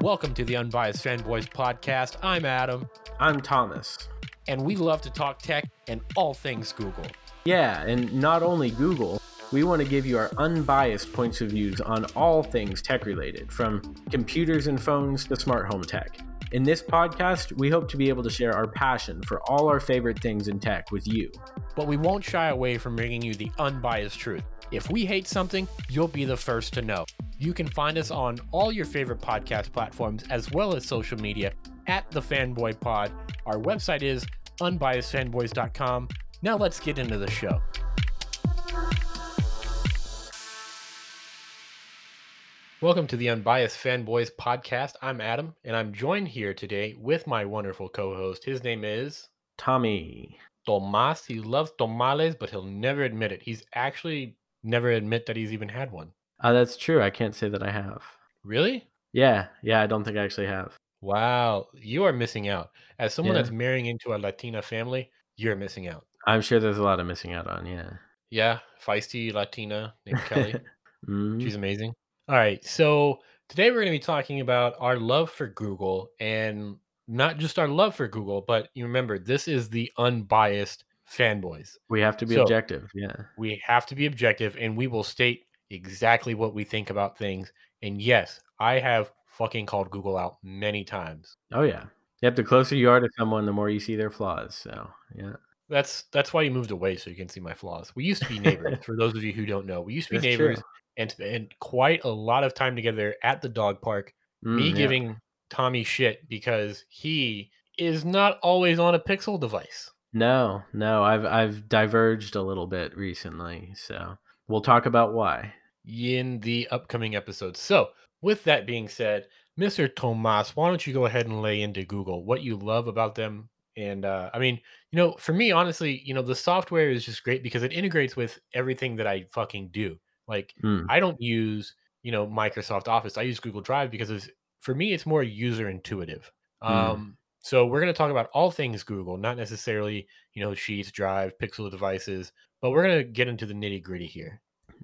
Welcome to the Unbiased Fanboys podcast. I'm Adam, I'm Thomas. and we love to talk tech and all things Google. Yeah, and not only Google, we want to give you our unbiased points of views on all things tech related, from computers and phones to smart home tech. In this podcast, we hope to be able to share our passion for all our favorite things in tech with you. But we won't shy away from bringing you the unbiased truth. If we hate something, you'll be the first to know. You can find us on all your favorite podcast platforms as well as social media at the Fanboy Pod. Our website is unbiasedfanboys.com. Now let's get into the show. Welcome to the Unbiased Fanboys podcast. I'm Adam, and I'm joined here today with my wonderful co-host. His name is Tommy. Tomas. He loves tamales, but he'll never admit it. He's actually never admit that he's even had one. Uh, that's true. I can't say that I have. Really? Yeah, yeah, I don't think I actually have. Wow, you are missing out. As someone Yeah. that's marrying into a Latina family, you're missing out. I'm sure there's a lot of missing out on, yeah. Yeah, feisty Latina named Kelly. Mhm. She's amazing. All right, so today we're going to be talking about our love for Google and not just our love for Google, but you remember this is the unbiased fanboys. we have to be So- objective, yeah. We have to be objective and we will state exactly what we think about things. And yes, I have fucking called Google out many times. Oh, yeah. Yep, the closer you are to someone, the more you see their flaws. So, yeah. That's that's why you moved away so you can see my flaws. We used to be neighbors. for those of you who don't know, we used to be That's true. neighbors and spend quite a lot of time together at the dog park. me Mm, yeah. giving Tommy shit because he is not always on a Pixel device. No, no, I've I've diverged a little bit recently, so we'll talk about why. in the upcoming episodes. So, with that being said, Mr. Tomas, why don't you go ahead and lay into Google what you love about them? And uh, I mean, you know, for me, honestly, you know, the software is just great because it integrates with everything that I fucking do. Like, Mm, I don't use, you know, Microsoft Office. I use Google Drive because it's, for me, it's more user intuitive. Mm. Um, so we're going to talk about all things Google, not necessarily, you know, Sheets, Drive, Pixel devices, but we're going to get into the nitty gritty here.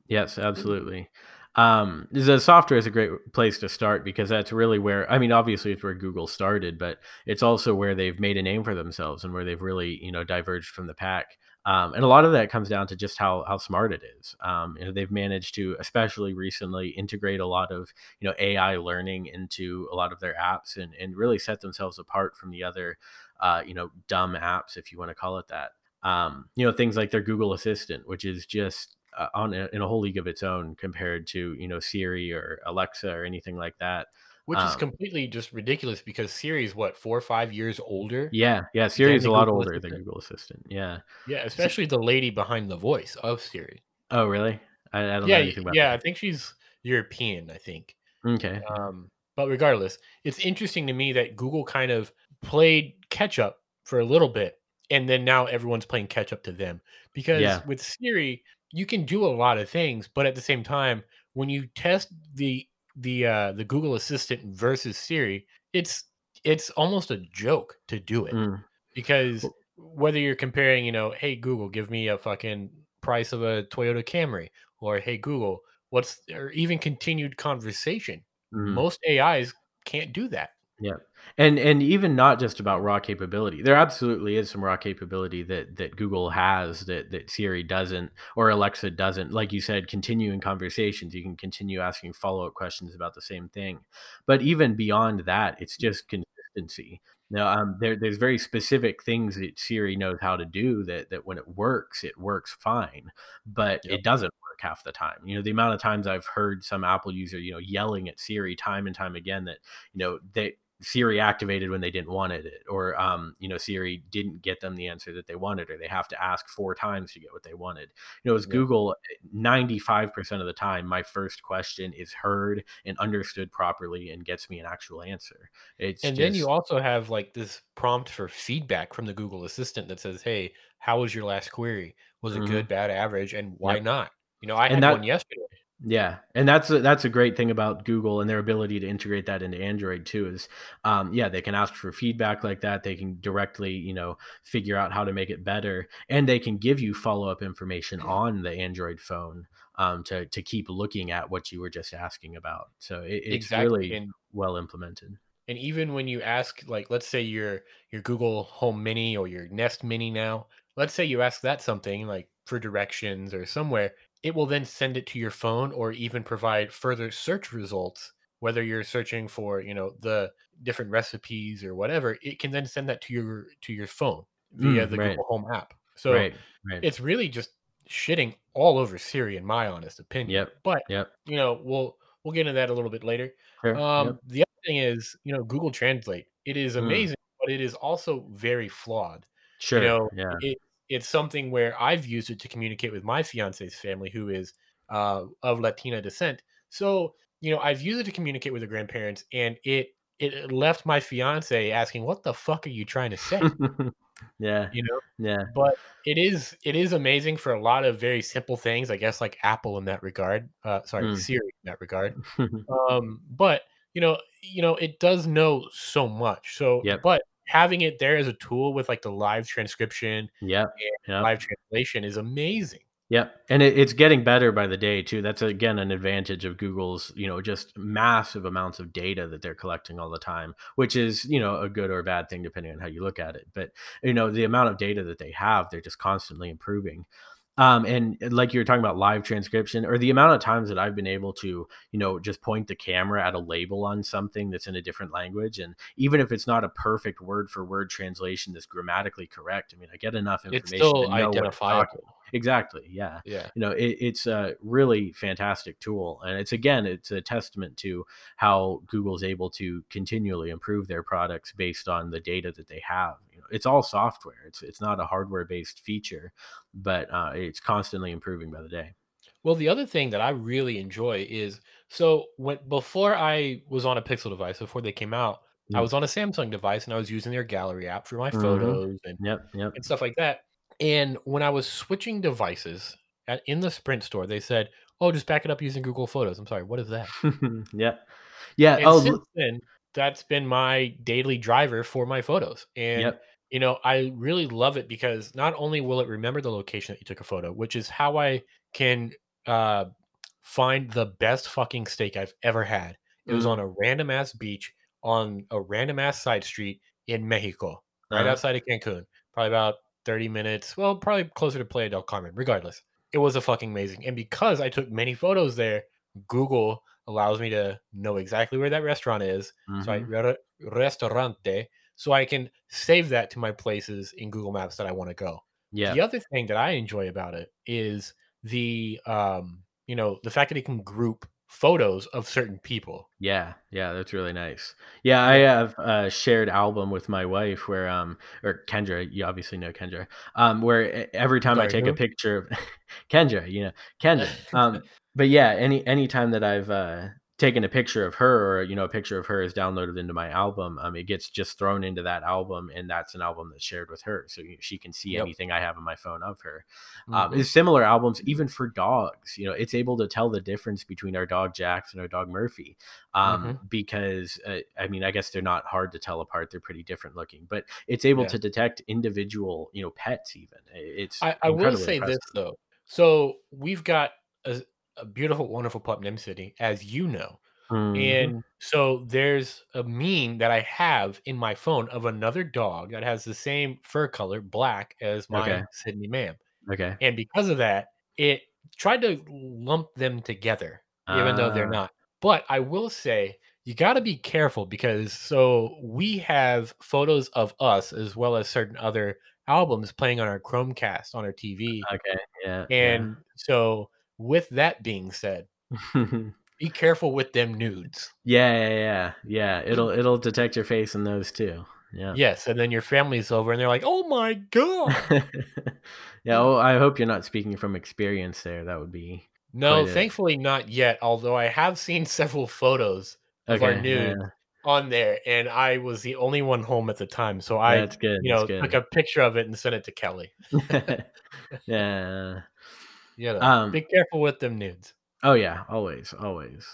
yes, absolutely. Um, the software is a great place to start because that's really where I mean, obviously, it's where Google started, but it's also where they've made a name for themselves and where they've really, you know, diverged from the pack. Um, and a lot of that comes down to just how how smart it is. Um, you know, they've managed to, especially recently, integrate a lot of you know AI learning into a lot of their apps and and really set themselves apart from the other, uh, you know, dumb apps, if you want to call it that. Um, you know, things like their Google Assistant, which is just uh, on a, in a whole league of its own compared to you know Siri or Alexa or anything like that. Which is Um, completely just ridiculous because Siri is what four or five years older. Yeah, yeah, Siri is a lot Google older than Google Assistant. Yeah. Yeah, especially the lady behind the voice of Siri. Oh, really? I, I don't Yeah, know anything about yeah, I think she's European. I think. Okay. Um, but regardless, it's interesting to me that Google kind of played catch up for a little bit, and then now everyone's playing catch up to them. Because Yeah. with Siri, you can do a lot of things, but at the same time, when you test the the uh, the Google Assistant versus Siri, it's it's almost a joke to do it Mm, because whether you're comparing, you know, hey Google, give me a fucking price of a Toyota Camry, or hey Google, what's or even continued conversation. mm. Most AIs can't do that. Yeah, and and even not just about raw capability. There absolutely is some raw capability that that Google has that that Siri doesn't or Alexa doesn't. Like you said, continuing conversations. You can continue asking follow up questions about the same thing. But even beyond that, it's just consistency. Now, um, there, there's very specific things that Siri knows how to do that that when it works, it works fine, but Yep. it doesn't work half the time. You know, the amount of times I've heard some Apple user, you know, yelling at Siri time and time again that you know they Siri activated when they didn't want it, or um, you know, Siri didn't get them the answer that they wanted, or they have to ask four times to get what they wanted. You know, as Yeah. Google, ninety five percent of the time, my first question is heard and understood properly and gets me an actual answer. It's And just, then you also have like this prompt for feedback from the Google Assistant that says, "Hey, how was your last query? Was it Mhm. good, bad, average, and why Yep. not?" You know, I And had that- one yesterday. Yeah, and that's a, that's a great thing about Google and their ability to integrate that into Android too. Is um, yeah, they can ask for feedback like that. They can directly you know figure out how to make it better, and they can give you follow up information on the Android phone um, to to keep looking at what you were just asking about. So it, it's Exactly, really and well implemented. and even when you ask, like, let's say your your Google Home Mini or your Nest Mini now, let's say you ask that something like for directions or somewhere, it will then send it to your phone or even provide further search results. Whether you're searching for, you know, the different recipes or whatever, it can then send that to your to your phone via Mm, the right, Google Home app. So right, right. it's really just shitting all over Siri, in my honest opinion. Yep, But yep. you know, we'll we'll get into that a little bit later. Sure. Um, Yep. the other thing is, you know, Google Translate. It is Mm, amazing, but it is also very flawed. You sure. know, Yeah. it it's something where I've used it to communicate with my fiance's family, who is uh, of Latina descent. So, you know, I've used it to communicate with the grandparents, and it it left my fiance asking, "What the fuck are you trying to say?" yeah. You know. Yeah. But it is it is amazing for a lot of very simple things, I guess, like Apple in that regard. Uh, sorry, Mm. Siri in that regard. Um, but you know, you know, it does know so much. So, yep. but having it there as a tool with like the live transcription yeah, Yep. live translation is amazing. Yep, and it, it's getting better by the day too. That's again an advantage of Google's, you know, just massive amounts of data that they're collecting all the time, which is, you know, a good or a bad thing depending on how you look at it. But you know, the amount of data that they have, they're just constantly improving. Um, and like you were talking about live transcription, or the amount of times that I've been able to, you know, just point the camera at a label on something that's in a different language, and even if it's not a perfect word for word translation that's grammatically correct, I mean, I get enough It's information still to know what I'm talking identifiable. Exactly. Yeah. Yeah. You know, it, it's a really fantastic tool. And it's, again, it's a testament to how Google's able to continually improve their products based on the data that they have. You know, it's all software. It's, it's not a hardware based feature, but uh, it's constantly improving by the day. Well, the other thing that I really enjoy is so when before I was on a Pixel device, before they came out, I Mm. was on a Samsung device and I was using their gallery app for my hmm photos and Yep. Yep. and stuff like that. And when I was switching devices at, in the Sprint store, they said, "Oh, just back it up using Google Photos." I'm sorry, what is that? yep. Yeah. And Oh, since then, that's been my daily driver for my photos. And yep. you know, I really love it because not only will it remember the location that you took a photo, which is how I can uh, find the best fucking steak I've ever had. It was Mm. on a random ass beach on a random ass side street in Mexico, right Uh, outside of Cancun. Probably about 30 minutes. Well, probably closer to Playa del Carmen, regardless. It was a fucking amazing. And because I took many photos there, Google allows me to know exactly where that restaurant is. So I hmm re- restaurante, so I can save that to my places in Google Maps that I want to go. Yeah. The other thing that I enjoy about it is the um, you know, the fact that it can group photos of certain people. Yeah, yeah, that's really nice. Yeah, I have a shared album with my wife where, um, or Kendra, you obviously know Kendra, um, where every time I Sorry, take a picture of Kendra, you know, Kendra. Um, but yeah, any anytime that I've uh, taken a picture of her, or you know, a picture of her is downloaded into my album, um, it gets just thrown into that album, and that's an album that's shared with her, so she can see Yep. anything I have on my phone of her um, Mhm. is similar albums even for dogs you know it's able to tell the difference between our dog jax and our dog murphy um, Mhm. because uh, i mean i guess they're not hard to tell apart they're pretty different looking but it's able Yeah. to detect individual you know pets even it's I, I will say impressive this though. So we've got a, a beautiful, wonderful pup named Sydney, as you know. hmm And so there's a meme that I have in my phone of another dog that has the same fur color, black, as okay my Sydney Ma'am. okay And because of that, it tried to lump them together, even though they're uh, not. But I will say, you got to be careful because so we have photos of us as well as certain other albums playing on our Chromecast on our TV. okay yeah yeah And so, with that being said, be careful with them nudes. yeah yeah yeah yeah it'll it'll detect your face in those too yeah Yes. And then your family's over and they're like, oh my God. yeah well i hope you're not speaking from experience there that would be No, a thankfully not yet. Although I have seen several photos of our Okay, yeah, nude on there, and I was the only one home at the time. So I, that's good, you know, took a picture of it and sent it to Kelly. Yeah, You know, um, be careful with them nudes. oh yeah, always, always,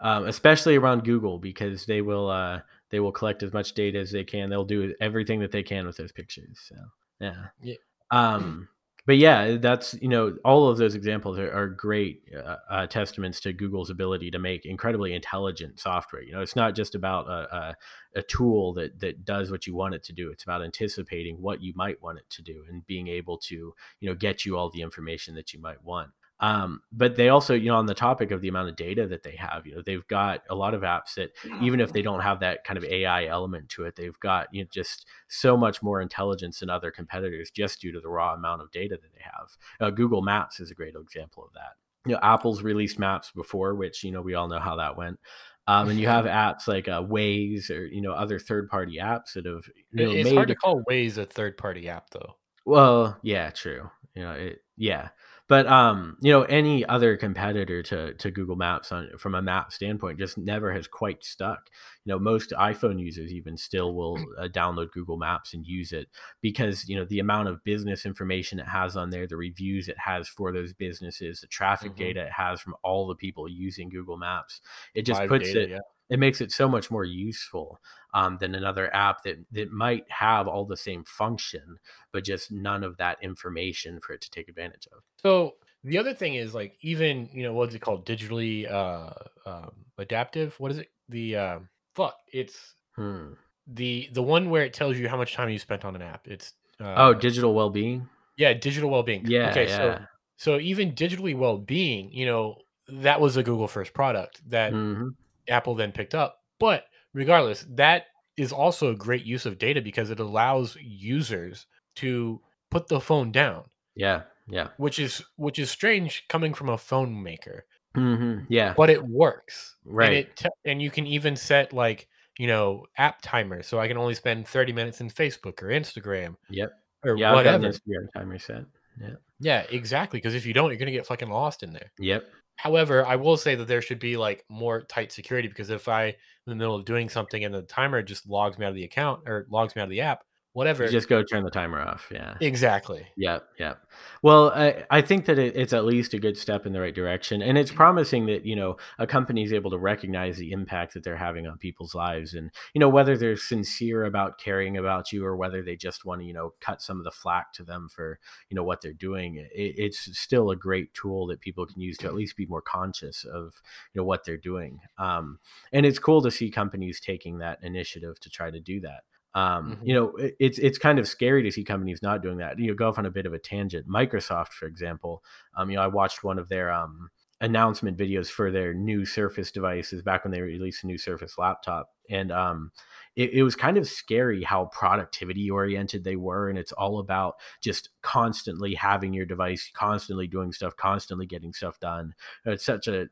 um, especially around Google because they will, uh, they will collect as much data as they can. They'll do everything that they can with those pictures. So yeah, Yeah. um, but yeah, that's you know all of those examples are, are great uh, uh, testaments to Google's ability to make incredibly intelligent software. You know, it's not just about a, a, a, tool that that does what you want it to do. It's about anticipating what you might want it to do and being able to you know get you all the information that you might want. Um, but they also, you know, on the topic of the amount of data that they have, you know, they've got a lot of apps that even if they don't have that kind of AI element to it, they've got you know just so much more intelligence than other competitors just due to the raw amount of data that they have. Uh, Google Maps is a great example of that. You know, Apple's released Maps before, which you know we all know how that went. Um, and you have apps like uh, Waze or you know other third-party apps that have you know, it's made... hard to call Waze a third-party app though. Well, yeah, true. You know, it, yeah but um, you know, any other competitor to to Google Maps on from a map standpoint just never has quite stuck. You know, most iPhone users even still will uh, download Google Maps and use it because you know the amount of business information it has on there, the reviews it has for those businesses, the traffic mm-hmm. data it has from all the people using Google Maps. It just Live puts data, it. Yeah it makes it so much more useful um, than another app that that might have all the same function but just none of that information for it to take advantage of. So the other thing is like even you know what's it called? Digitally uh um, adaptive? What is it? The uh, fuck it's hmm. the the one where it tells you how much time you spent on an app. It's uh, oh digital well-being? Yeah digital well-being. Yeah okay yeah. so so even digitally well-being you know that was a google first product that mm-hmm. Apple then picked up. But regardless, that is also a great use of data because it allows users to put the phone down. Yeah, yeah. Which is which is strange coming from a phone maker. Mm-hmm, yeah, but it works. Right, and, it te- and you can even set like you know app timers, so I can only spend thirty minutes in Facebook or Instagram. Yep. Or yeah, whatever. Instagram timer set. Yeah. Yeah, exactly. Because if you don't, you're gonna get fucking lost in there. Yep. However, I will say that there should be like more tight security because if I in the middle of doing something and the timer just logs me out of the account or logs me out of the app, whatever. You just go turn the timer off. Yeah. Exactly. Yep. Yep. Well, I, I think that it, it's at least a good step in the right direction. And it's promising that, you know, a company is able to recognize the impact that they're having on people's lives. And, you know, whether they're sincere about caring about you or whether they just want to, you know, cut some of the flack to them for, you know, what they're doing, it, it's still a great tool that people can use to at least be more conscious of, you know, what they're doing. Um, and it's cool to see companies taking that initiative to try to do that. Um, mm-hmm. You know, it, it's it's kind of scary to see companies not doing that. You know, go off on a bit of a tangent. Microsoft, for example, um, you know, I watched one of their um, announcement videos for their new Surface devices back when they released a new Surface laptop, and um, it, it was kind of scary how productivity oriented they were, and it's all about just constantly having your device, constantly doing stuff, constantly getting stuff done. It's such a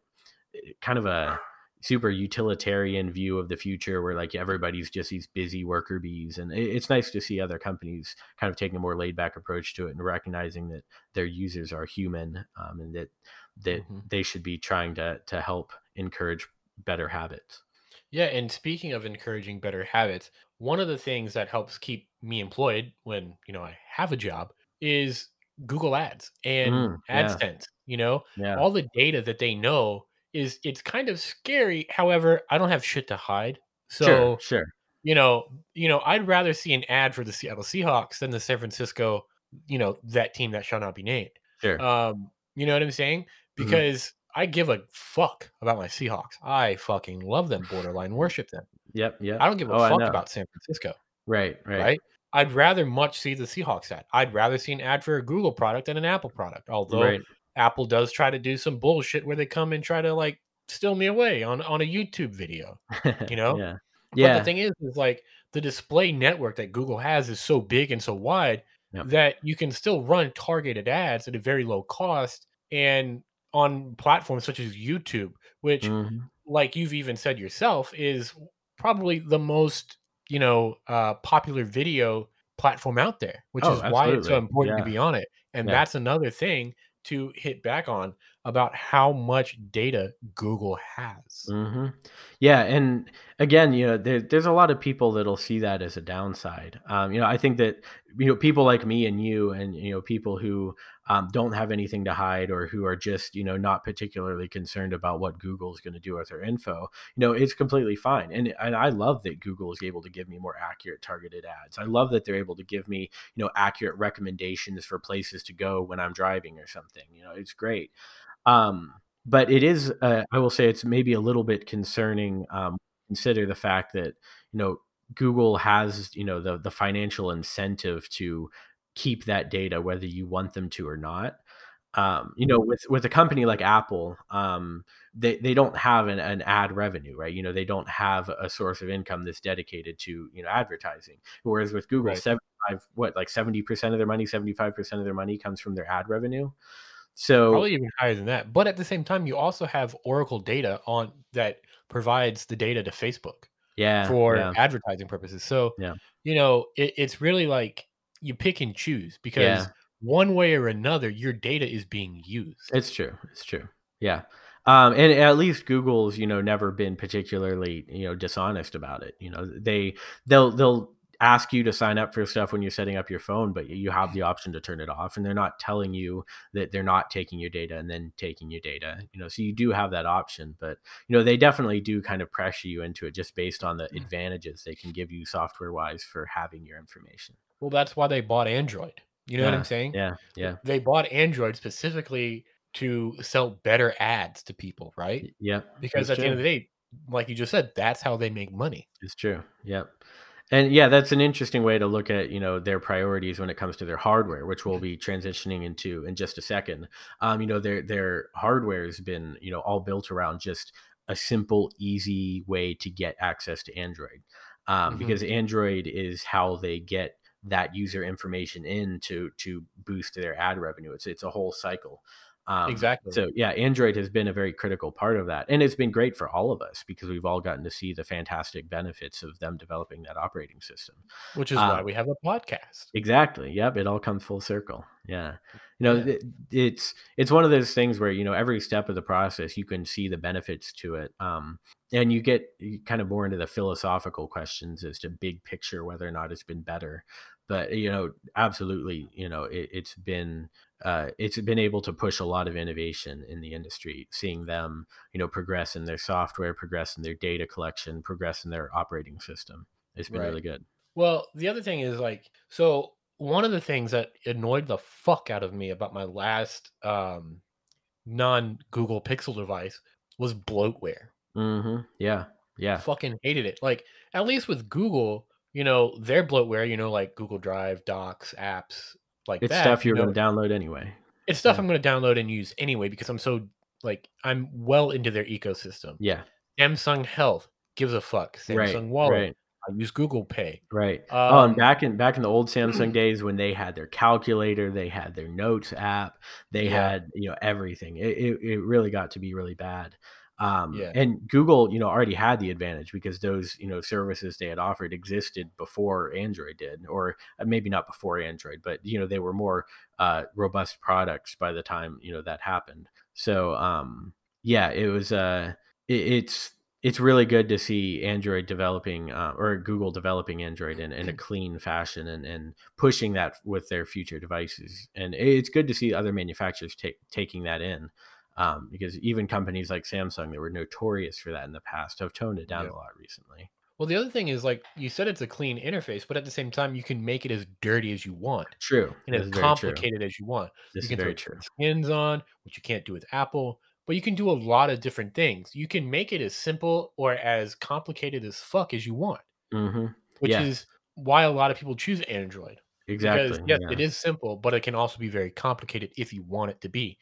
eh, kind of a super utilitarian view of the future where like everybody's just these busy worker bees and it's nice to see other companies kind of taking a more laid back approach to it and recognizing that their users are human um, and that that mm-hmm. they should be trying to to help encourage better habits yeah and speaking of encouraging better habits one of the things that helps keep me employed when you know i have a job is google ads and mm, adsense yeah. you know yeah. all the data that they know is it's kind of scary. However, I don't have shit to hide. So sure, sure. You know, you know, I'd rather see an ad for the Seattle Seahawks than the San Francisco, you know, that team that shall not be named. Sure. Um, you know what I'm saying? Mm-hmm. Because mm-hmm. I give a fuck about my Seahawks. I fucking love them, borderline worship them. Yep, yep. I don't give a oh, fuck about San Francisco. Right, right. Right? I'd rather much see the Seahawks ad. I'd rather see an ad for a Google product than an Apple product. Although right. Apple does try to do some bullshit where they come and try to like steal me away on on a YouTube video. You know? yeah. Yeah. But the thing is, is like the display network that Google has is so big and so wide yep. that you can still run targeted ads at a very low cost and on platforms such as YouTube, which mm-hmm. like you've even said yourself is probably the most, you know, uh popular video platform out there, which oh, is absolutely. why it's so important yeah. to be on it. And yeah. that's another thing to hit back on about how much data Google has. Mm-hmm. Yeah, and again, you know, there, there's a lot of people that'll see that as a downside. Um, you know, I think that you know people like me and you, and you know, people who um, don't have anything to hide or who are just you know not particularly concerned about what Google's going to do with their info, you know, it's completely fine. And and I love that Google is able to give me more accurate targeted ads. I love that they're able to give me you know accurate recommendations for places to go when I'm driving or something. You know, it's great. Um, but it is, uh, I will say, it's maybe a little bit concerning. Um, consider the fact that you know Google has you know the the financial incentive to keep that data whether you want them to or not. Um, you know, with with a company like Apple, um, they they don't have an, an ad revenue, right? You know, they don't have a source of income that's dedicated to you know advertising. Whereas with Google, Right. seventy five what like seventy percent of their money, seventy five percent of their money comes from their ad revenue. So Probably even higher than that. But at the same time, you also have Oracle data on that provides the data to Facebook yeah, for yeah, advertising purposes. So, yeah, you know, it, it's really like you pick and choose yeah. because one way or another, your data is being used. It's true. It's true. Yeah. Um, and at least Google's, you know, never been particularly, you know, dishonest about it. You know, they they'll they'll ask you to sign up for stuff when you're setting up your phone, but you have the option to turn it off, and they're not telling you that they're not taking your data and then taking your data. You know, so you do have that option, but you know, they definitely do kind of pressure you into it just based on the advantages they can give you software wise for having your information. Well, that's why they bought Android. You know what I'm saying? Yeah. Yeah. They bought Android specifically to sell better ads to people, right? Yeah. Because at the end of the day, like you just said, that's how they make money. It's true. Yep. And yeah, that's an interesting way to look at, you know, their priorities when it comes to their hardware, which we'll be transitioning into in just a second. Um, you know, their their hardware has been, you know, all built around just a simple, easy way to get access to Android. Um, Mhm. because Android is how they get that user information in to to boost their ad revenue. It's it's a whole cycle. Um, Exactly. so yeah, Android has been a very critical part of that, and it's been great for all of us because we've all gotten to see the fantastic benefits of them developing that operating system. Which is why Um, we have a podcast. exactly. Yep. It all comes full circle. Yeah. You know, Yeah. th- it's it's one of those things where you know every step of the process you can see the benefits to it, um, and you get kind of more into the philosophical questions as to big picture whether or not it's been better. But you know, absolutely, you know, it, it's been uh, it's been able to push a lot of innovation in the industry, seeing them, you know, progress in their software, progress in their data collection, progress in their operating system. It's been Right. really good. Well, the other thing is like, so one of the things that annoyed the fuck out of me about my last um, non Google Pixel device was bloatware. Hmm Yeah, yeah, Fucking hated it. Like, at least with Google, you know, their bloatware, you know, like Google Drive, Docs, apps like it's that, stuff you you're know, going to download anyway. it's stuff Yeah, I'm going to download and use anyway because I'm so like I'm well into their ecosystem. yeah, Samsung Health gives a fuck. right, Samsung Wallet. right, I use Google Pay. right. Oh, and Um, back in back in the old Samsung days when they had their calculator, they had their notes app, they yeah, had you know everything. It it, it really got to be really bad. Um, yeah, and Google, you know, already had the advantage because those, you know, services they had offered existed before Android did, or uh, maybe not before Android, but you know, they were more uh, robust products by the time you know that happened. So, um, yeah, it was. Uh, it, it's it's really good to see Android developing uh, or Google developing Android in, in a clean fashion and, and pushing that with their future devices. And it's good to see other manufacturers take taking that in um, because even companies like Samsung that were notorious for that in the past have toned it down yeah. a lot recently. Well, the other thing is like you said, it's a clean interface, but at the same time, you can make it as dirty as you want True. and This as is complicated as you want. This You is can throw very true. skins on, which you can't do with Apple, but you can do a lot of different things. You can make it as simple or as complicated as fuck as you want, hmm which Yeah, is why a lot of people choose Android. Because exactly. yes, Yeah. it is simple, but it can also be very complicated if you want it to be.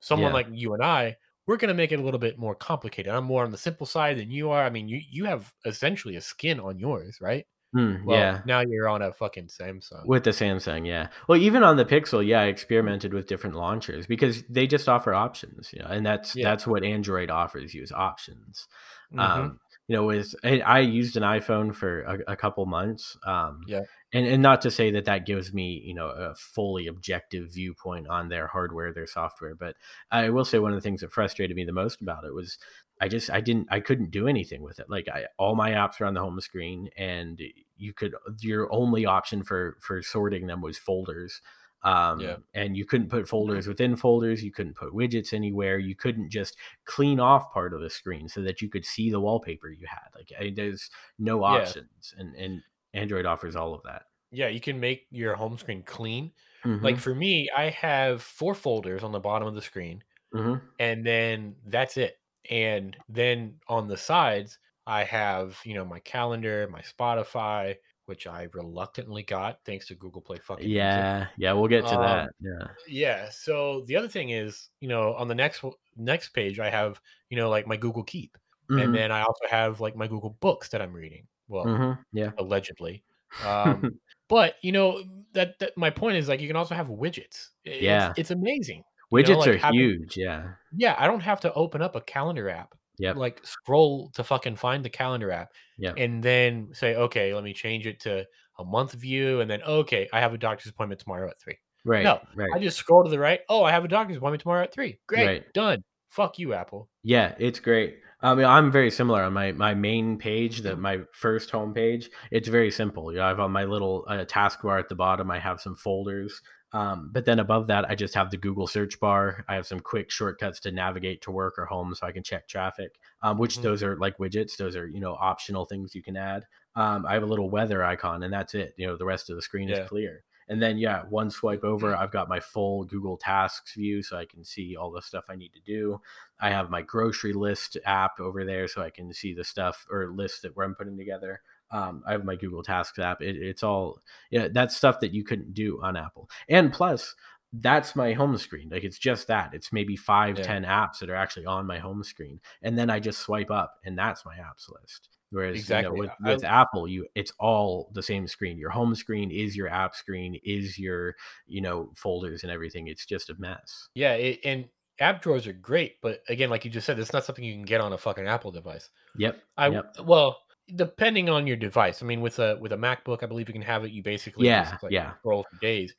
Someone Yeah. like you and I, we're gonna make it a little bit more complicated. I'm more on the simple side than you are. I mean, you you have essentially a skin on yours, right? Mm, Well, yeah. now you're on a fucking Samsung. With the Samsung, yeah. Well, even on the Pixel, yeah, I experimented with different launchers because they just offer options, you know, and that's Yeah. that's what Android offers you is options. hmm Um, you know, with I, I used an iPhone for a, a couple months, um, Yeah. and and not to say that that gives me you know a fully objective viewpoint on their hardware, their software, but I will say one of the things that frustrated me the most about it was I just I didn't I couldn't do anything with it. Like I all my apps are on the home screen, and you could your only option for for sorting them was folders. Um, Yeah. and you couldn't put folders within folders. You couldn't put widgets anywhere. You couldn't just clean off part of the screen so that you could see the wallpaper you had. Like I, there's no options, and and Android offers all of that. Yeah, you can make your home screen clean. Like Mhm, for me, I have four folders on the bottom of the screen, mhm. and then that's it. And then on the sides, I have, you know, my calendar, my Spotify, which I reluctantly got thanks to Google Play fucking Music. Yeah, yeah, we'll get to Um, that. Yeah. yeah. So the other thing is, you know, on the next next page, I have, you know, like my Google Keep, and Mhm, then I also have like my Google Books that I'm reading. Well, mhm, yeah. allegedly. Um, but you know that, that my point is like you can also have widgets. It's Yeah. it's amazing. You know, Widgets like are having huge, yeah. yeah, I don't have to open up a calendar app, Yep, like scroll to fucking find the calendar app, yep. and then say, okay, let me change it to a month view, and then okay, I have a doctor's appointment tomorrow at three. Right, No, right, I just scroll to the right. Oh, I have a doctor's appointment tomorrow at three. Great, right. done. Fuck you, Apple. Yeah, it's great. I mean, I'm very similar on my my main page, that my first home page. It's very simple. You know, I have on my little uh, taskbar at the bottom. I have some folders, um, but then above that, I just have the Google search bar. I have some quick shortcuts to navigate to work or home, so I can check traffic. Um, which Mhm. those are like widgets. Those are you know optional things you can add. Um, I have a little weather icon, and that's it. You know, the rest of the screen is clear. And then yeah, one swipe over, I've got my full Google Tasks view, so I can see all the stuff I need to do. I have my grocery list app over there so I can see the stuff or list that where I'm putting together. Um, I have my Google Tasks app. It, it's all yeah, that's stuff that you couldn't do on Apple. And plus, that's my home screen. Like it's just that. It's maybe five, Yeah. ten apps that are actually on my home screen. And then I just swipe up and that's my apps list. Whereas, you know, Exactly. with, I with Apple, you it's all the same screen. Your home screen is your app screen, is your, you know, folders and everything. It's just a mess. Yeah, it, and app drawers are great, but again, like you just said, it's not something you can get on a fucking Apple device. Yep. I Yep. well, depending on your device. I mean, with a with a MacBook, I believe you can have it. You basically Yeah. just like Yeah. scroll for days.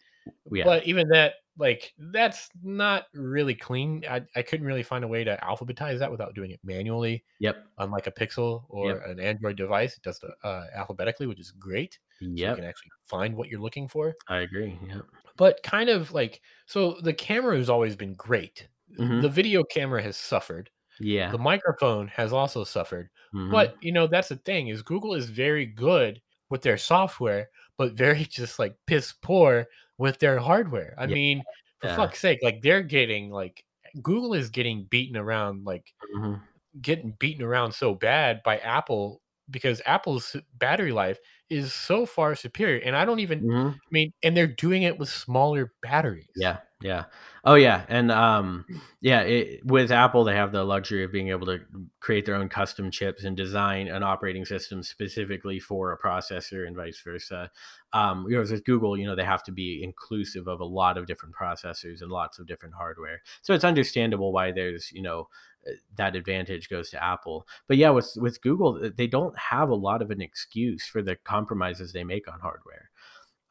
Yeah. But even that, like, that's not really clean. I, I couldn't really find a way to alphabetize that without doing it manually Yep. Unlike a Pixel or Yep. an Android device. It does it uh, alphabetically, which is great. So you can actually find what you're looking for. I agree. Yep. But kind of like, so the camera has always been great. Mhm. The video camera has suffered. Yeah. The microphone has also suffered. Mhm. But, you know, that's the thing is Google is very good with their software, but very just like piss poor with their hardware. I Yeah. mean, for Yeah. fuck's sake, like they're getting like Google is getting beaten around, like Mhm. getting beaten around so bad by Apple because Apple's battery life is so far superior. And I don't even, Mhm. I mean, and they're doing it with smaller batteries. Yeah, yeah. Oh, yeah, and, um, yeah, it with Apple, they have the luxury of being able to create their own custom chips and design an operating system specifically for a processor and vice versa. Um, whereas with Google, you know, they have to be inclusive of a lot of different processors and lots of different hardware. So it's understandable why there's, you know, uh, that advantage goes to Apple. But yeah, with with Google, they don't have a lot of an excuse for the compromises they make on hardware.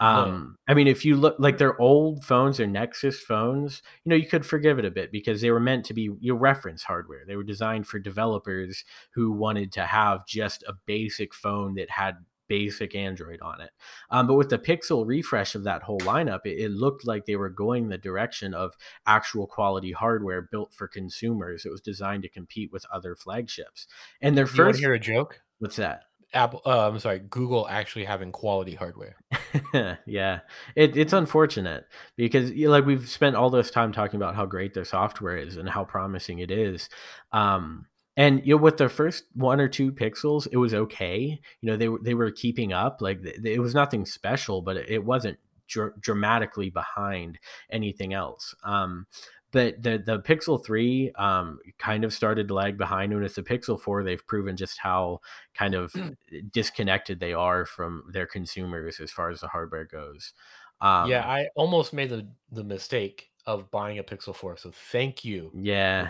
Um, I mean, if you look like their old phones, their Nexus phones, you know, you could forgive it a bit because they were meant to be your reference hardware. They were designed for developers who wanted to have just a basic phone that had basic Android on it. Um, but with the Pixel refresh of that whole lineup, it, it looked like they were going the direction of actual quality hardware built for consumers. It was designed to compete with other flagships. And their Do you want first, to hear a joke? what's that? Apple, uh, I'm sorry, Google actually having quality hardware. yeah, it, it's unfortunate because you know, like we've spent all this time talking about how great their software is and how promising it is. Um, and you know, with their first one or two pixels, it was okay. You know, they were they were keeping up. Like it was nothing special, but it, it wasn't dr- dramatically behind anything else. Um, but the the Pixel three um, kind of started to lag behind, and with the Pixel four, they've proven just how kind of disconnected they are from their consumers as far as the hardware goes. Um, Yeah, I almost made the the mistake of buying a Pixel 4. So thank you for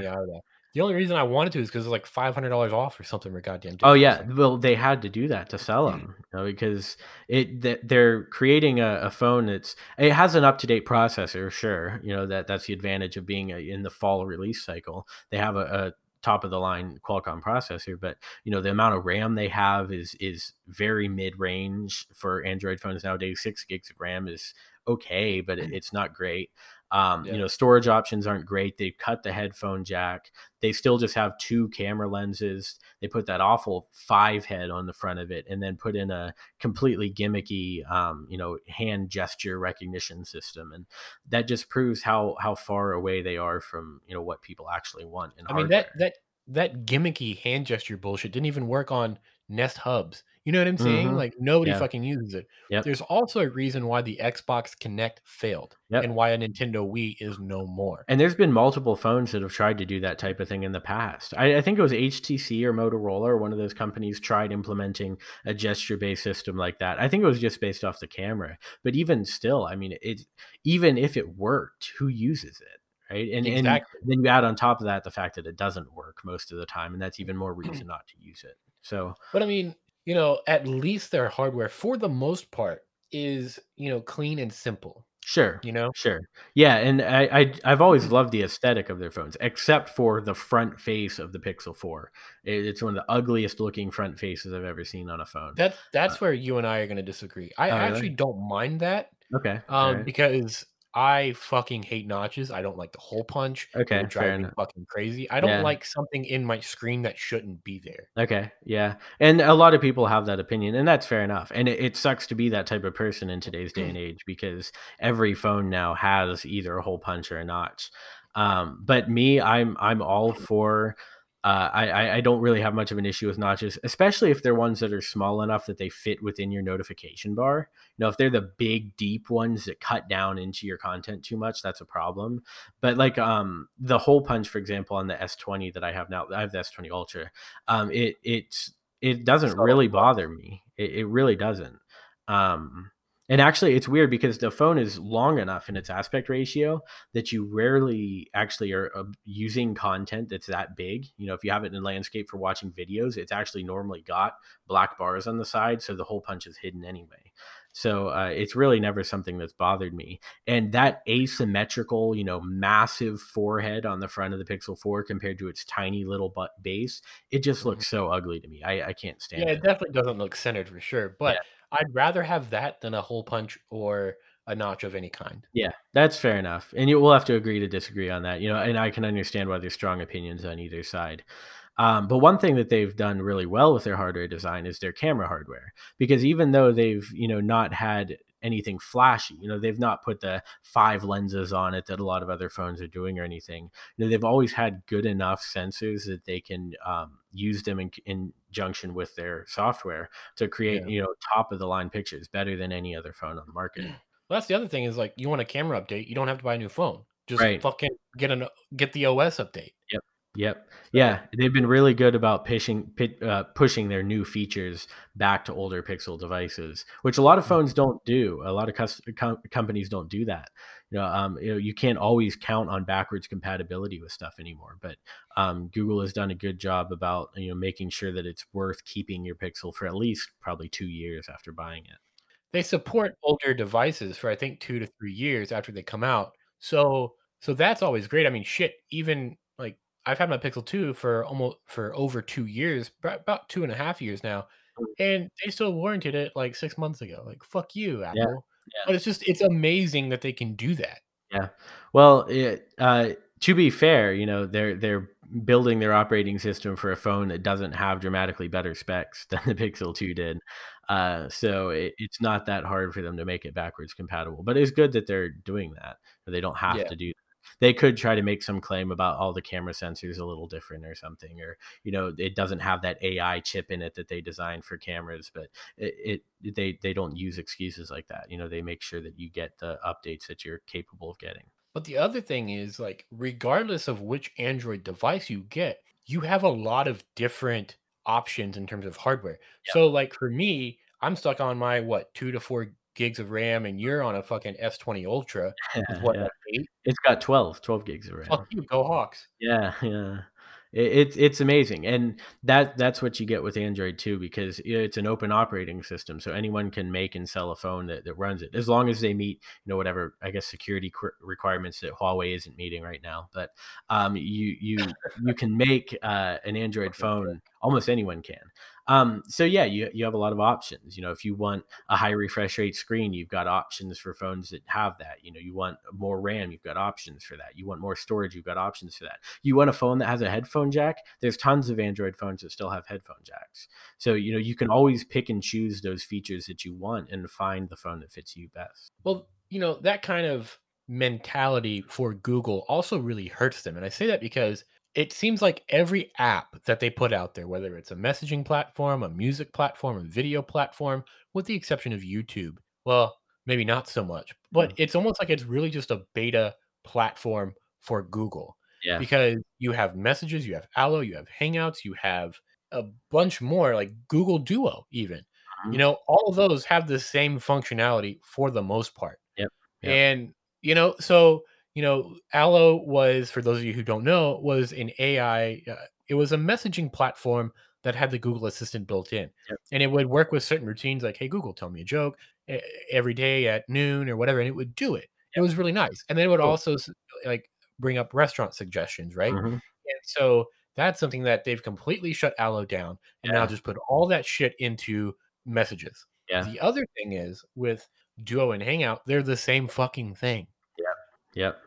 yeah, yeah. Me out of that. The only reason I wanted to is because it's like five hundred dollars off or something. Or goddamn. Oh yeah, well they had to do that to sell them, mm. you know, because it that they're creating a, a phone that's it has an up to date processor, sure, you know that that's the advantage of being a, in the fall release cycle. They have a, a top of the line Qualcomm processor, but you know the amount of RAM they have is is very mid range for Android phones nowadays. Six gigs of RAM is okay, but it, mm. it's not great. Um, Yeah. You know, storage options aren't great. They've cut the headphone jack. They still just have two camera lenses. They put that awful five head on the front of it, and then put in a completely gimmicky, um, you know, hand gesture recognition system, and that just proves how how far away they are from you know what people actually want. I mean that that that gimmicky hand gesture bullshit didn't even work on Nest hubs. You know what I'm saying? Mhm. Like nobody Yeah. fucking uses it. Yep. There's also a reason why the Xbox Kinect failed Yep. and why a Nintendo Wii is no more. And there's been multiple phones that have tried to do that type of thing in the past. I, I think it was HTC or Motorola or one of those companies tried implementing a gesture-based system like that. I think it was just based off the camera, but even still, I mean, it even if it worked, who uses it, right? And and then you add on top of that the fact that it doesn't work most of the time, and that's even more reason not to use it. So But I mean, you know, at least their hardware, for the most part, is you know clean and simple. Sure, You know, sure. Yeah, and I, I I've always loved the aesthetic of their phones, except for the front face of the Pixel 4. It, it's one of the ugliest looking front faces I've ever seen on a phone. that Uh, that's where you and I are going to disagree. I oh, actually don't mind that Okay, um, right. because I fucking hate notches. I don't like the hole punch. Okay, would fair enough. fucking crazy. I don't Yeah. like something in my screen that shouldn't be there. Okay, yeah, and a lot of people have that opinion, and that's fair enough. And it, it sucks to be that type of person in today's day and age because every phone now has either a hole punch or a notch. Um, but me, I'm I'm all for. Uh, I I- I don't really have much of an issue with notches, especially if they're ones that are small enough that they fit within your notification bar. You know, if they're the big deep ones that cut down into your content too much, that's a problem. But like um the hole punch, for example, on the S20 that I have now, I have the S20 Ultra um, it it's it doesn't really bother me. It, it really doesn't. Um, and actually, it's weird because the phone is long enough in its aspect ratio that you rarely actually are uh, using content that's that big. You know, if you have it in landscape for watching videos, it's actually normally got black bars on the side, so the hole punch is hidden anyway. So uh, it's really never something that's bothered me. And that asymmetrical, you know, massive forehead on the front of the Pixel 4 compared to its tiny little butt base, it just looks so ugly to me. I, I can't stand Yeah, it. it definitely doesn't look centered for sure, Yeah. I'd rather have that than a hole punch or a notch of any kind. Yeah, that's fair enough. And you will have to agree to disagree on that. You know, and I can understand why there's strong opinions on either side. Um, but one thing that they've done really well with their hardware design is their camera hardware. Because even though they've, you know, not had anything flashy, you know, they've not put the five lenses on it that a lot of other phones are doing or anything. You know, they've always had good enough sensors that they can um, use them in, in junction with their software to create, Yeah. you know, top of the line pictures better than any other phone on the market. Well, that's the other thing is like you want a camera update, you don't have to buy a new phone. Just Right. fucking get an get the OS update. Yep. Yep. Yeah, they've been really good about pushing uh, pushing their new features back to older Pixel devices, which a lot of phones don't do. A lot of cus- com- companies don't do that. You know, um, you know, you can't always count on backwards compatibility with stuff anymore. But um, Google has done a good job about you know making sure that it's worth keeping your Pixel for at least probably two years after buying it. They support older devices for I think 2 to 3 years after they come out. So so that's always great. I mean, shit, even like I've had my Pixel 2 for almost for over 2 years, about 2 and a half years now, and they still warranted it like 6 months ago. Like, fuck you, Apple. Yeah. But it's just it's amazing that they can do that. Yeah. Well, it, uh, to be fair, you know, they're they're building their operating system for a phone that doesn't have dramatically better specs than the Pixel 2 did. Uh, so it, it's not that hard for them to make it backwards compatible. But it's good that they're doing that. They don't have Yeah. to do that. They could try to make some claim about all the camera sensors a little different or something, or you know, it doesn't have that AI chip in it that they designed for cameras. But it, it they they don't use excuses like that. You know, they make sure that you get the updates that you're capable of getting. But the other thing is like regardless of which Android device you get, you have a lot of different options in terms of hardware. So like for me, I'm stuck on my what, 2 to 4 gigs of RAM and you're on a fucking S20 Ultra what, yeah. like 8? It's got 12, 12 gigs of RAM. Fuck you, go Hawks. Yeah, yeah. It, it's it's amazing, and that that's what you get with Android too, because it's an open operating system, so anyone can make and sell a phone that, that runs it, as long as they meet you know whatever I guess security qu- requirements that Huawei isn't meeting right now. But um, you you you can make uh, an Android phone. Almost anyone can. Um, so yeah, you you have a lot of options. You know, if you want a high refresh rate screen, you've got options for phones that have that. You know, you want more RAM, you've got options for that. You want more storage, you've got options for that. You want a phone that has a headphone jack? There's tons of Android phones that still have headphone jacks. So, you know, you can always pick and choose those features that you want and find the phone that fits you best. Well, you know, that kind of mentality for Google also really hurts them. And I say that because it seems like every app that they put out there, whether it's a messaging platform, a music platform, a video platform, with the exception of YouTube, well, maybe not so much, but Mm. it's almost like it's really just a beta platform for Google Yeah. because you have messages, you have Allo, you have Hangouts, you have a bunch more like Google Duo, even. You Mhm. know, all of those have the same functionality for the most part. Yep. Yep. And, you know, so you know, Allo was, for those of you who don't know, was an AI. Uh, it was a messaging platform that had the Google Assistant built in, Yep. and it would work with certain routines, like, "Hey Google, tell me a joke every day at noon" or whatever, and it would do it. It was really nice, and then it would Cool. also like bring up restaurant suggestions, right? Mhm. And so that's something that they've completely shut Allo down, and now just put all that shit into messages. Yeah. The other thing is with Duo and Hangout, they're the same fucking thing. Yep. Yep.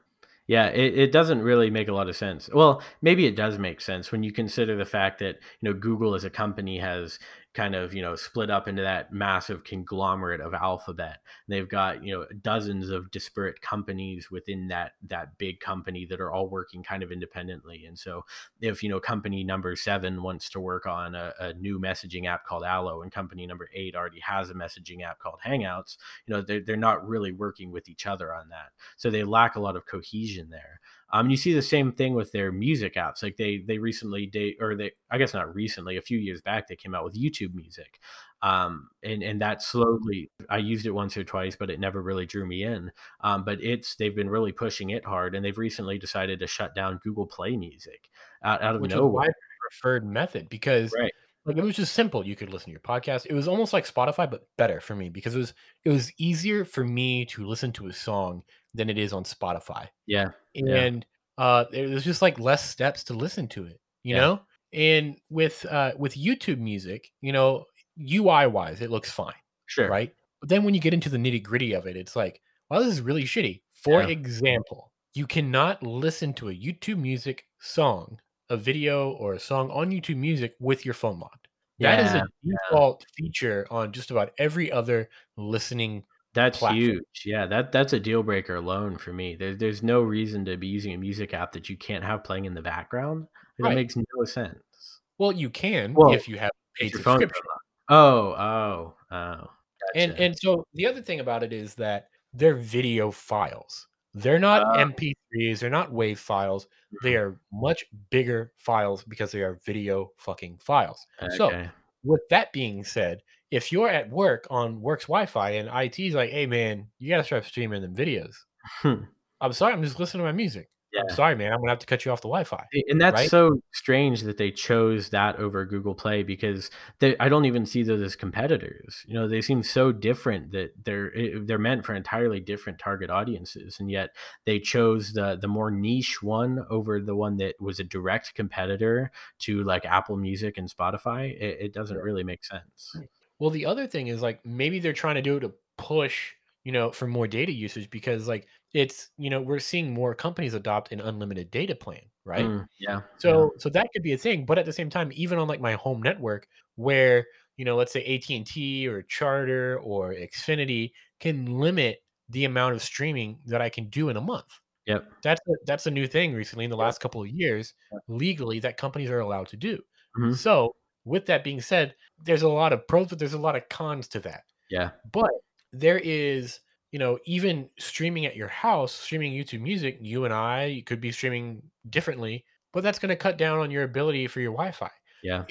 Yeah, it, it doesn't really make a lot of sense. Well, maybe it does make sense when you consider the fact that, you know, Google as a company has kind of, you know, split up into that massive conglomerate of Alphabet. They've got, you know, dozens of disparate companies within that that big company that are all working kind of independently. And so if, you know, company number 7 wants to work on a, a new messaging app called Allo and company number 8 already has a messaging app called Hangouts, you know, they're, they're not really working with each other on that so they lack a lot of cohesion there. Um, you see the same thing with their music apps. Like they they recently date or they I guess not recently, a few years back they came out with YouTube Music, um, and and that slowly I used it once or twice, but it never really drew me in. Um, but it's they've been really pushing it hard, and they've recently decided to shut down Google Play Music out, out of Which nowhere. preferred method because, Right? like, it was just simple. You could listen to your podcast. It was almost like Spotify, but better for me because it was it was easier for me to listen to a song than it is on Spotify. Yeah. Yeah. And, uh, there was just, like, less steps to listen to it, you Yeah. know? And with, uh, with YouTube Music, you know, UI-wise, it looks fine, Sure. right? But then when you get into the nitty-gritty of it, it's like, "Wow, this is really shitty." For Yeah. example, you cannot listen to a YouTube Music song, a video or a song on YouTube Music with your phone locked. That is Yeah. a default feature on just about every other listening That's platform. huge. Yeah, that that's a deal breaker alone for me. There, there's no reason to be using a music app that you can't have playing in the background. That Right. makes no sense. Well, you can Well, if you have a subscription. Oh, oh, oh. And Gotcha. and so the other thing about it is that they're video files. They're not Oh, MP3s, they're not WAV files. They mhm. are much bigger files because they are video fucking files. So, with that being said, if you're at work on work's Wi-Fi and IT's like, "Hey man, you gotta start streaming them videos." Hmm. I'm sorry, I'm just listening to my music. I'm sorry, man, I'm gonna have to cut you off the Wi-Fi, and that's right? so strange that they chose that over Google Play because they I don't even see those as competitors. You know, they seem so different that they're eh, they're meant for entirely different target audiences, and yet they chose the the more niche one over the one that was a direct competitor to, like, Apple Music and Spotify. It it doesn't really make sense. Well, the other thing is like maybe they're trying to do it to push, you know, for more data usage because like it's, you know, we're seeing more companies adopt an unlimited data plan, right? Mm, yeah, yeah, So so that could be a thing, but at the same time, even on like my home network where, you know, let's say AT&T or Charter or Xfinity can limit the amount of streaming that I can do in a month. yep, That's a, that's a new thing recently in the last couple of years legally that companies are allowed to do. Mhm. So, with that being said, there's a lot of pros, but there's a lot of cons to that. Yeah, But there is, you know, even streaming at your house, streaming YouTube music, you and I could be streaming differently, but that's going to cut down on your ability for your Wi-Fi yeah,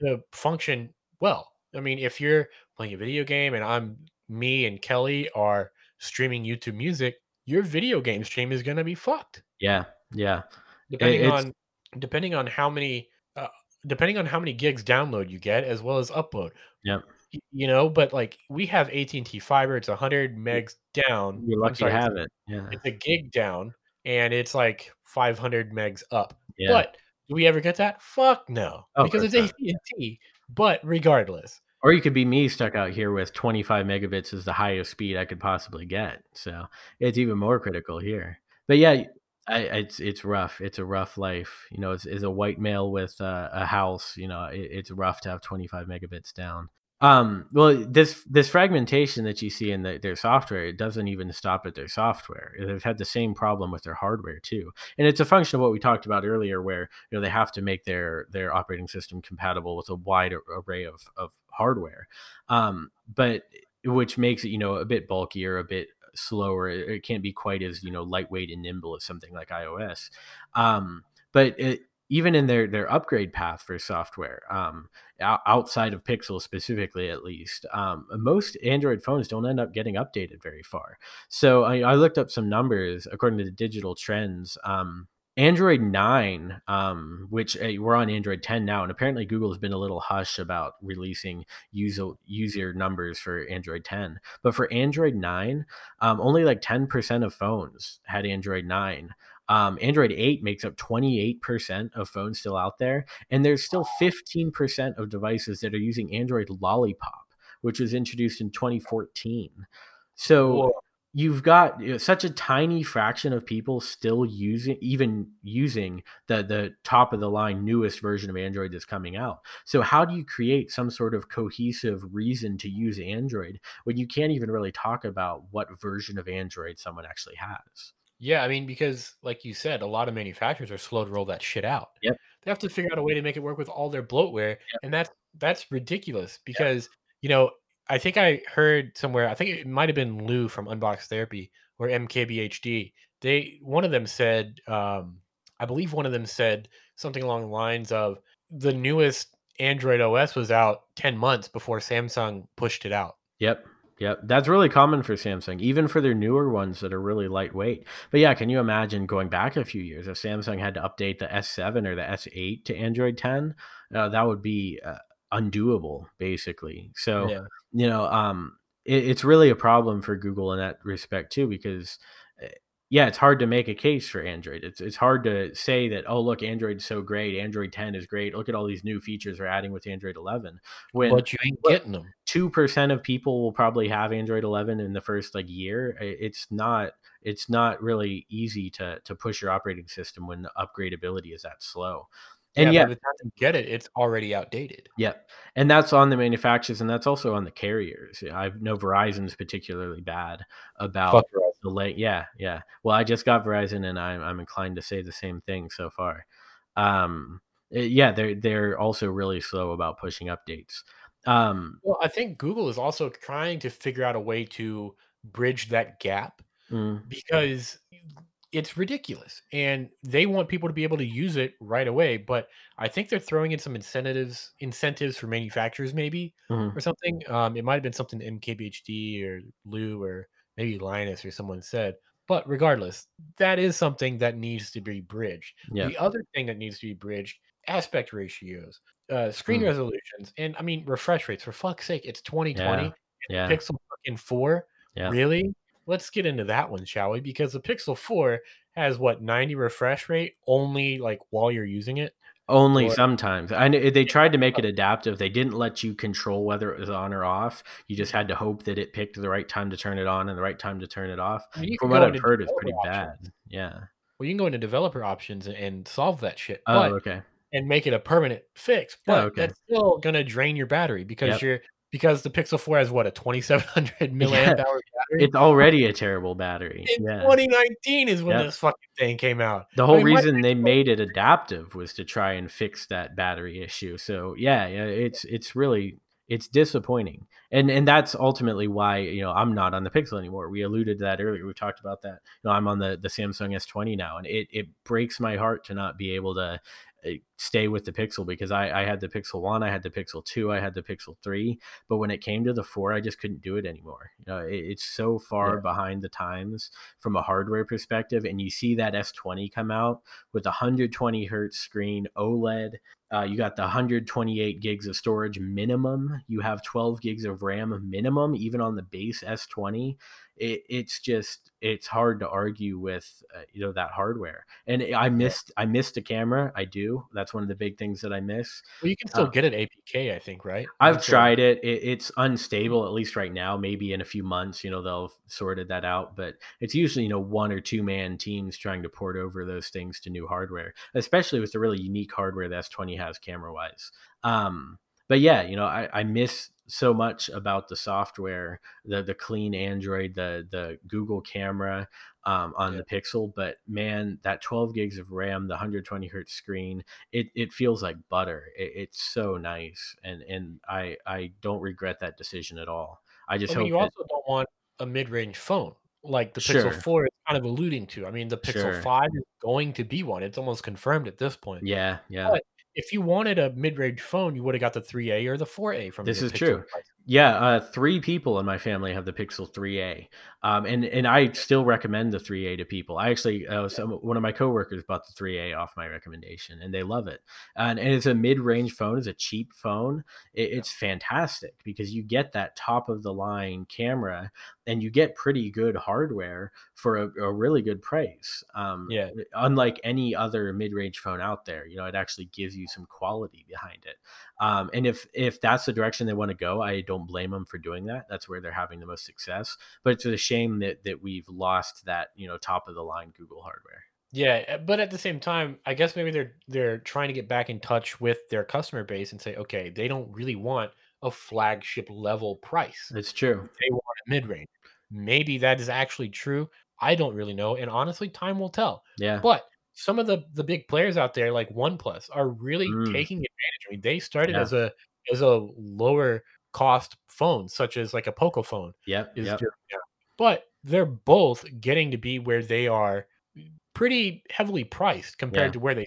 to function well. I mean, if you're playing a video game and I'm me and Kelly are streaming YouTube music, your video game stream is going to be fucked yeah, yeah. Depending on depending on how many depending on how many gigs download you get as well as upload. yep. Y- You know, but like we have AT&T fiber, it's 100 megs down. You're lucky to sorry, it's, have it. Yeah, it's a gig down and it's like 500 megs up. yeah, But Do we ever get that? Fuck no, Oh, because it's AT and T. But regardless, Or you could be me stuck out here with 25 megabits is the highest speed I could possibly get. So it's even more critical here. But yeah, I, it's it's rough. It's a rough life. You know, as a white male with uh, a house, you know, it, it's rough to have 25 megabits down. Um, well, this this fragmentation that you see in the, their software, it doesn't even stop at their software. They've had the same problem with their hardware too, and it's a function of what we talked about earlier, where you know they have to make their their operating system compatible with a wide array of of hardware, um, but which makes it you know a bit bulkier, a bit slower. It, it can't be quite as you know lightweight and nimble as something like iOS, um, but it, even in their their upgrade path for software um, outside of pixel specifically at least um, most android phones don't end up getting updated very far so i, I looked up some numbers according to the digital trends um, Android 9, um, which uh, we're on Android 10 now, and apparently Google has been a little hush about releasing user user numbers for Android 10. But for Android 9, um, only like 10% of phones had Android 9. Um, Android 8 makes up 28% of phones still out there, and there's still 15% of devices that are using Android Lollipop, which was introduced in 2014. So Whoa. You've got you know, such a tiny fraction of people still using, even using the the top of the line newest version of Android that's coming out. So how do you create some sort of cohesive reason to use Android when you can't even really talk about what version of Android someone actually has? Yeah, I mean, because like you said, a lot of manufacturers are slow to roll that shit out. Yep. They have to figure out a way to make it work with all their bloatware, Yep. and that's that's ridiculous Yep. because you know I think I heard somewhere. I think it might have been Lou from Unbox Therapy or MKBHD. They one of them said, um, I believe one of them said something along the lines of the newest Android OS was out ten months before Samsung pushed it out. Yep. Yep, that's really common for Samsung, even for their newer ones that are really lightweight. But yeah, can you imagine going back a few years if Samsung had to update the S7 or the S8 to Android 10? Uh, that would be uh, undoable, basically. So, Yeah. you know, um, it, it's really a problem for Google in that respect too, because uh, yeah, it's hard to make a case for Android. It's it's hard to say that oh look, Android's so great, Android 10 is great. Look at all these new features we're adding with Android 11. When But you ain't getting them. two percent of people will probably have Android 11 in the first like year. It's not it's not really easy to to push your operating system when the upgradability is that slow. And yeah, yeah, by the time you get it, it's already outdated. Yep. And that's on the manufacturers and that's also on the carriers. I know Verizon's particularly bad about the late. Yeah, yeah. Well, I just got Verizon and I'm I'm inclined to say the same thing so far. Um, eh, yeah, they're they're also really slow about pushing updates. Um, Well, I think Google is also trying to figure out a way to bridge that gap mm, because it's ridiculous and they want people to be able to use it right away but i think they're throwing in some incentives incentives for manufacturers maybe mhm, or something um, it might have been something mkbhd or lou or maybe linus or someone said but regardless that is something that needs to be bridged. Yeah, the other thing that needs to be bridged aspect ratios uh, screen mm, resolutions and i mean refresh rates for fuck's sake it's 2020 yeah, yeah, pixel fucking 4 yeah. really let's get into that one shall we because the pixel 4 has what 90 refresh rate only like while you're using it Only or sometimes. I know they tried to make it oh. adaptive. They didn't let you control whether it was on or off. You just had to hope that it picked the right time to turn it on and the right time to turn it off. I mean, you From what I've heard, it's pretty bad. Yeah. well you can go into developer options and, solve that shit Oh, but okay. and make it a permanent fix Oh, but okay. that's still gonna drain your battery because Yep. you're because the pixel 4 has what a 2700 milliamp Yeah. hour battery It's already a terrible battery. in Yeah. 2019 is when Yep. this fucking thing came out The I whole mean, reason they made it adaptive was to try and fix that battery issue. So yeah, yeah, it's it's really it's disappointing. And and that's ultimately why, you know, I'm not on the Pixel anymore. We alluded to that earlier. We talked about that. You know, I'm on the the Samsung S20 now and it it breaks my heart to not be able to uh, stay with the Pixel because I, I had the Pixel 1, I had the Pixel 2, I had the Pixel 3, but when it came to the 4, I just couldn't do it anymore. You know, it, it's so far Yeah. behind the times from a hardware perspective and you see that S20 come out with a 120 hertz screen OLED uh, you got the 128 gigs of storage minimum. You have 12 gigs of RAM minimum, even on the base S20. it, it's just it's hard to argue with uh, you know that hardware. And I missed I missed a camera. I do. That's one of the big things that I miss. Well, you can still uh, get it APK, I think, right? I've That's tried it. it. It's unstable at least right now. Maybe in a few months, you know, they'll sorted that out. But it's usually you know one or two man teams trying to port over those things to new hardware, especially with the really unique hardware that S20 has camera wise. Um, but yeah, you know, I, I miss so much about the software, the the clean Android, the the Google camera um, on yeah. the Pixel. But man, that 12 gigs of RAM, the 120 hertz screen, it, it feels like butter. It, it's so nice, and and I I don't regret that decision at all. I just hope you that, also don't want a mid range phone like the Pixel 4 is kind of alluding to. I mean, the Pixel sure. 5 is going to be one. It's almost confirmed at this point. Yeah, yeah. But if you wanted a mid-range phone, you would have got the 3A or the 4A from. This is true. Yeah, uh, three people in my family have the Pixel 3A, um, and and I still recommend the 3A to people. I actually, uh, some, one of my coworkers bought the 3A off my recommendation, and they love it. And, and it's a mid-range phone. It's a cheap phone. It, it's fantastic because you get that top of the line camera, and you get pretty good hardware for a, a really good price. Um, yeah. Unlike any other mid-range phone out there, you know, it actually gives you some quality behind it. Um, and if if that's the direction they want to go, I don't blame them for doing that. That's where they're having the most success. But it's a shame that that we've lost that you know top of the line Google hardware. Yeah, eh, but at the same time, I guess maybe they're they're trying to get back in touch with their customer base and say, okay, they don't really want a flagship level price. It's true. They want a mid range. Maybe that is actually true. I don't really know, and honestly, time will tell. Yeah. But some of the the big players out there like OnePlus are really mm. taking advantage. I mean, they started yeah. as a as a lower cost phones, such as like a Poco phone. Yep. Is yep. Just, yeah. But they're both getting to be where they are pretty heavily priced compared yeah. to where they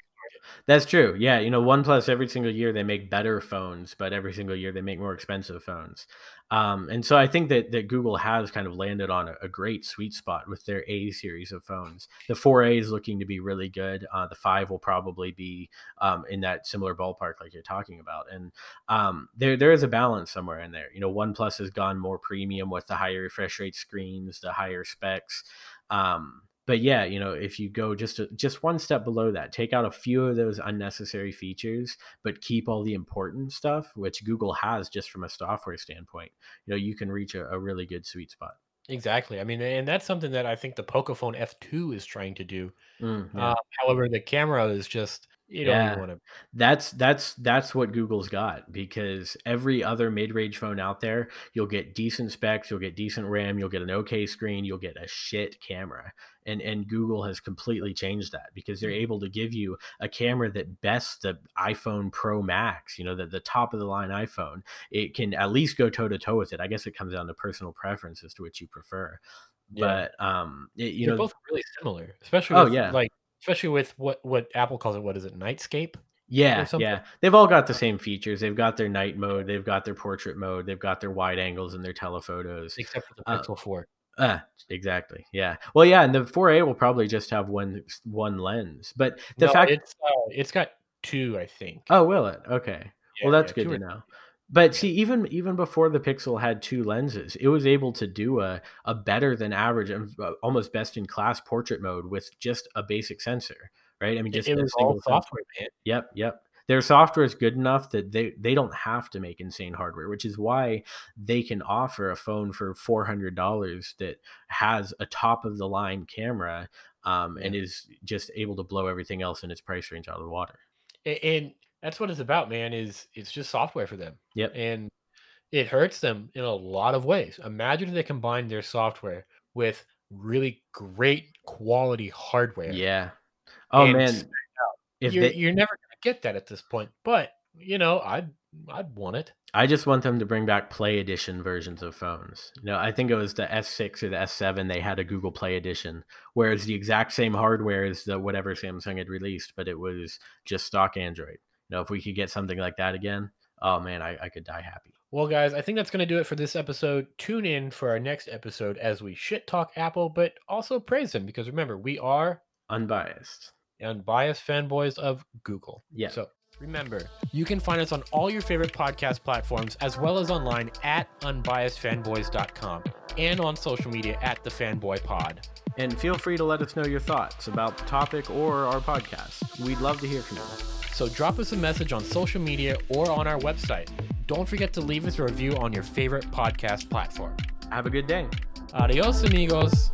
that's true. Yeah, you know, OnePlus every single year they make better phones, but every single year they make more expensive phones. Um, and so I think that that Google has kind of landed on a, a, great sweet spot with their A series of phones. The 4A is looking to be really good. Uh, the five will probably be um, in that similar ballpark like you're talking about. And um, there there is a balance somewhere in there. You know, OnePlus has gone more premium with the higher refresh rate screens, the higher specs. Um, but yeah, you know, if you go just a, just one step below that, take out a few of those unnecessary features, but keep all the important stuff, which Google has just from a software standpoint, you know, you can reach a, a really good sweet spot. Exactly. I mean, and that's something that I think the Pocophone F2 is trying to do. Mm, yeah. uh, however, the camera is just you don't yeah. want to. That's that's that's what Google's got because every other mid-range phone out there, you'll get decent specs, you'll get decent RAM, you'll get an okay screen, you'll get a shit camera and and Google has completely changed that because they're mm. able to give you a camera that bests the iPhone Pro Max, you know, the, the top of the line iPhone. It can at least go toe to toe with it. I guess it comes down to personal preference as to which you prefer. Yeah. But um, it, you they're know, both really similar, especially. Oh with, yeah, like especially with what what Apple calls it. What is it? Nightscape. Yeah, yeah. They've all got the same features. They've got their night mode, they've got their portrait mode, they've got their wide angles and their telephotos. Except for the uh, Pixel uh, 4. Uh, exactly. Yeah. Well, yeah, and the 4A will probably just have one one lens, but the no, fact it's uh, it's got two, I think. Oh, will it? Okay. Yeah, well, that's yeah, good to know. But see, even even before the Pixel had two lenses, it was able to do a a better than average uh, almost best in class portrait mode with just a basic sensor, right? I mean, just it, it was all software, man. Yep, yep their software is good enough that they they don't have to make insane hardware, which is why they can offer a phone for four hundred dollars that has a top of the line camera um, and is just able to blow everything else in its price range out of the water. And that's what it's about, man. Is it's just software for them. Yep. And it hurts them in a lot of ways. Imagine if they combine their software with really great quality hardware. Yeah. Oh man. If you're, they, you're never gonna get that at this point, but you know, I'd I'd want it. I just want them to bring back Play Edition versions of phones. You know, I think it was the S6 or the S7. They had a Google Play Edition, where it's the exact same hardware as the whatever Samsung had released, but it was just stock Android. You know, if we could get something like that again, oh man, I, I could die happy. Well, guys, I think that's going to do it for this episode. Tune in for our next episode as we shit talk Apple, but also praise them because remember, we are unbiased unbiased fanboys of Google. Yeah. So Remember, you can find us on all your favorite podcast platforms as well as online at unbiasedfanboys.com and on social media at the Fanboy Pod. And feel free to let us know your thoughts about the topic or our podcast. We'd love to hear from you. So drop us a message on social media or on our website. Don't forget to leave us a review on your favorite podcast platform. Have a good day. Adios, amigos.